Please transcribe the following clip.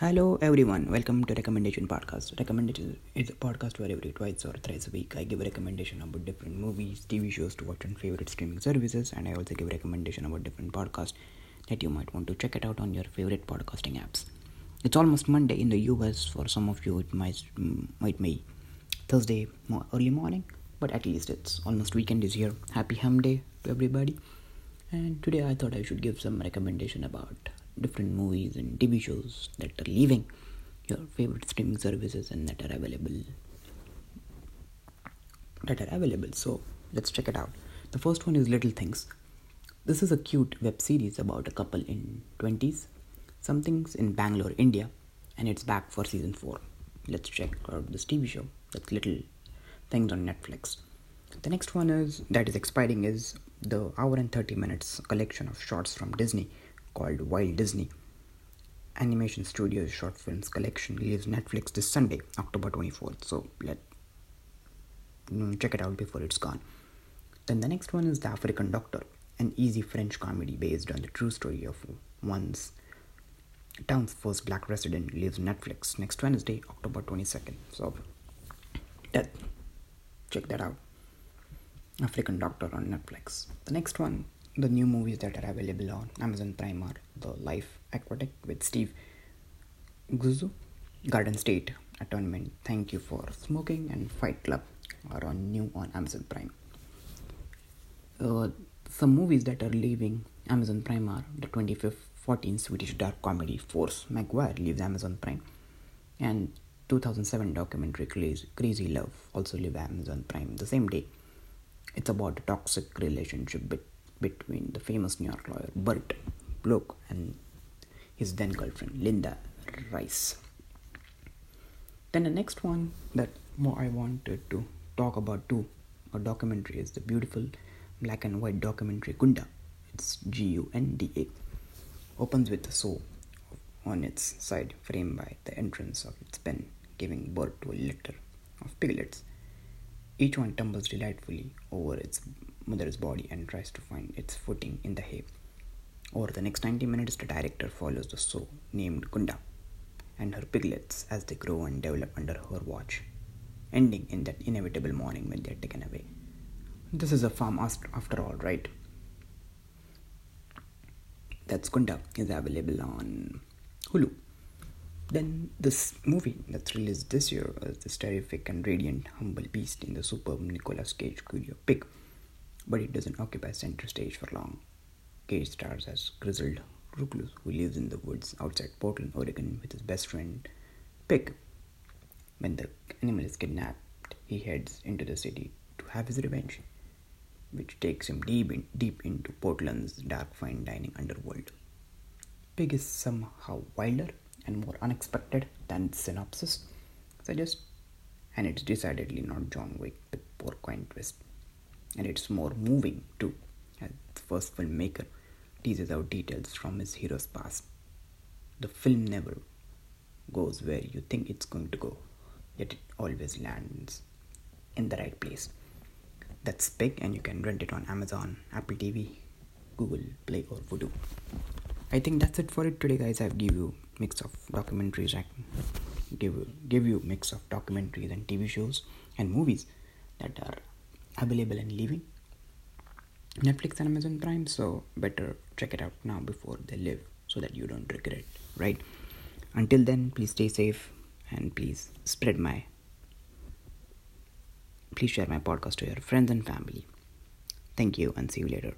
Hello everyone, welcome to Recommendation Podcast. Recommendation is a podcast where every twice or thrice a week I give a recommendation about different movies, TV shows to watch on favorite streaming services, and I also give a recommendation about different podcasts that you might want to check it out on your favorite podcasting apps. It's almost Monday in the US. For some of you, it might might be Thursday early morning, but at least it's almost weekend is here. Happy Hum Day to everybody. And today I thought I should give some recommendation about different movies and TV shows that are leaving your favorite streaming services and that are available that are available. So let's check it out. The first one is Little Things. This is a cute web series about a couple in 20s. Something's in Bangalore, India, and it's back for season 4. Let's check out this TV show. That's Little Things on Netflix. The next one is that is expiring is the hour and 30 minutes collection of shorts from Disney called Walt Disney. Animation Studios short films collection leaves Netflix this Sunday, October 24th. So let check it out before it's gone. Then the next one is The African Doctor, an easy French comedy based on the true story of one's town's first black resident leaves Netflix next Wednesday, October 22nd. So that check that out. African Doctor on Netflix. The next one the new movies that are available on Amazon Prime are The Life Aquatic with Steve Zissou, Garden State Atonement, Thank You for Smoking, and Fight Club are on new on Amazon Prime. Uh, some movies that are leaving Amazon Prime are the 2014 Swedish dark comedy Force Majeure leaves Amazon Prime, and 2007 documentary Crazy Love also leaves Amazon Prime the same day. It's about a toxic relationship between between the famous New York lawyer Burt Bloch and his then girlfriend Linda Riss. Then the next one that more I wanted to talk about too, a documentary is the beautiful black and white documentary Gunda. It's G U N D A. Opens with a saw on its side, framed by the entrance of its pen, giving birth to a litter of piglets. Each one tumbles delightfully over its mother's body and tries to find its footing in the hay. Over the next 90 minutes, the director follows the sow named Gunda and her piglets as they grow and develop under her watch, ending in that inevitable morning when they are taken away. This is a farm after all, right? That's Gunda is available on Hulu. Then this movie that's released this year uh, is this terrific and radiant humble beast in the superb Nicolas Cage Curio Pig but it doesn't occupy center stage for long. Cage stars as grizzled recluse who lives in the woods outside Portland, Oregon with his best friend Pig. When the animal is kidnapped, he heads into the city to have his revenge, which takes him deep, in, deep into Portland's dark fine dining underworld. Pig is somehow wilder and more unexpected than synopsis suggests, and it's decidedly not John Wick with poor coin twist and it's more moving too, as the first filmmaker teases out details from his hero's past. The film never goes where you think it's going to go, yet it always lands in the right place. That's Pig, and you can rent it on Amazon, Apple TV, Google Play, or Vudu. I think that's it for it today, guys. I've give you mix of documentaries. I give give you mix of documentaries and TV shows and movies that are available and leaving Netflix and Amazon Prime, so better check it out now before they leave so that you don't regret, right? Until then, please stay safe and please spread my please share my podcast to your friends and family. Thank you and see you later.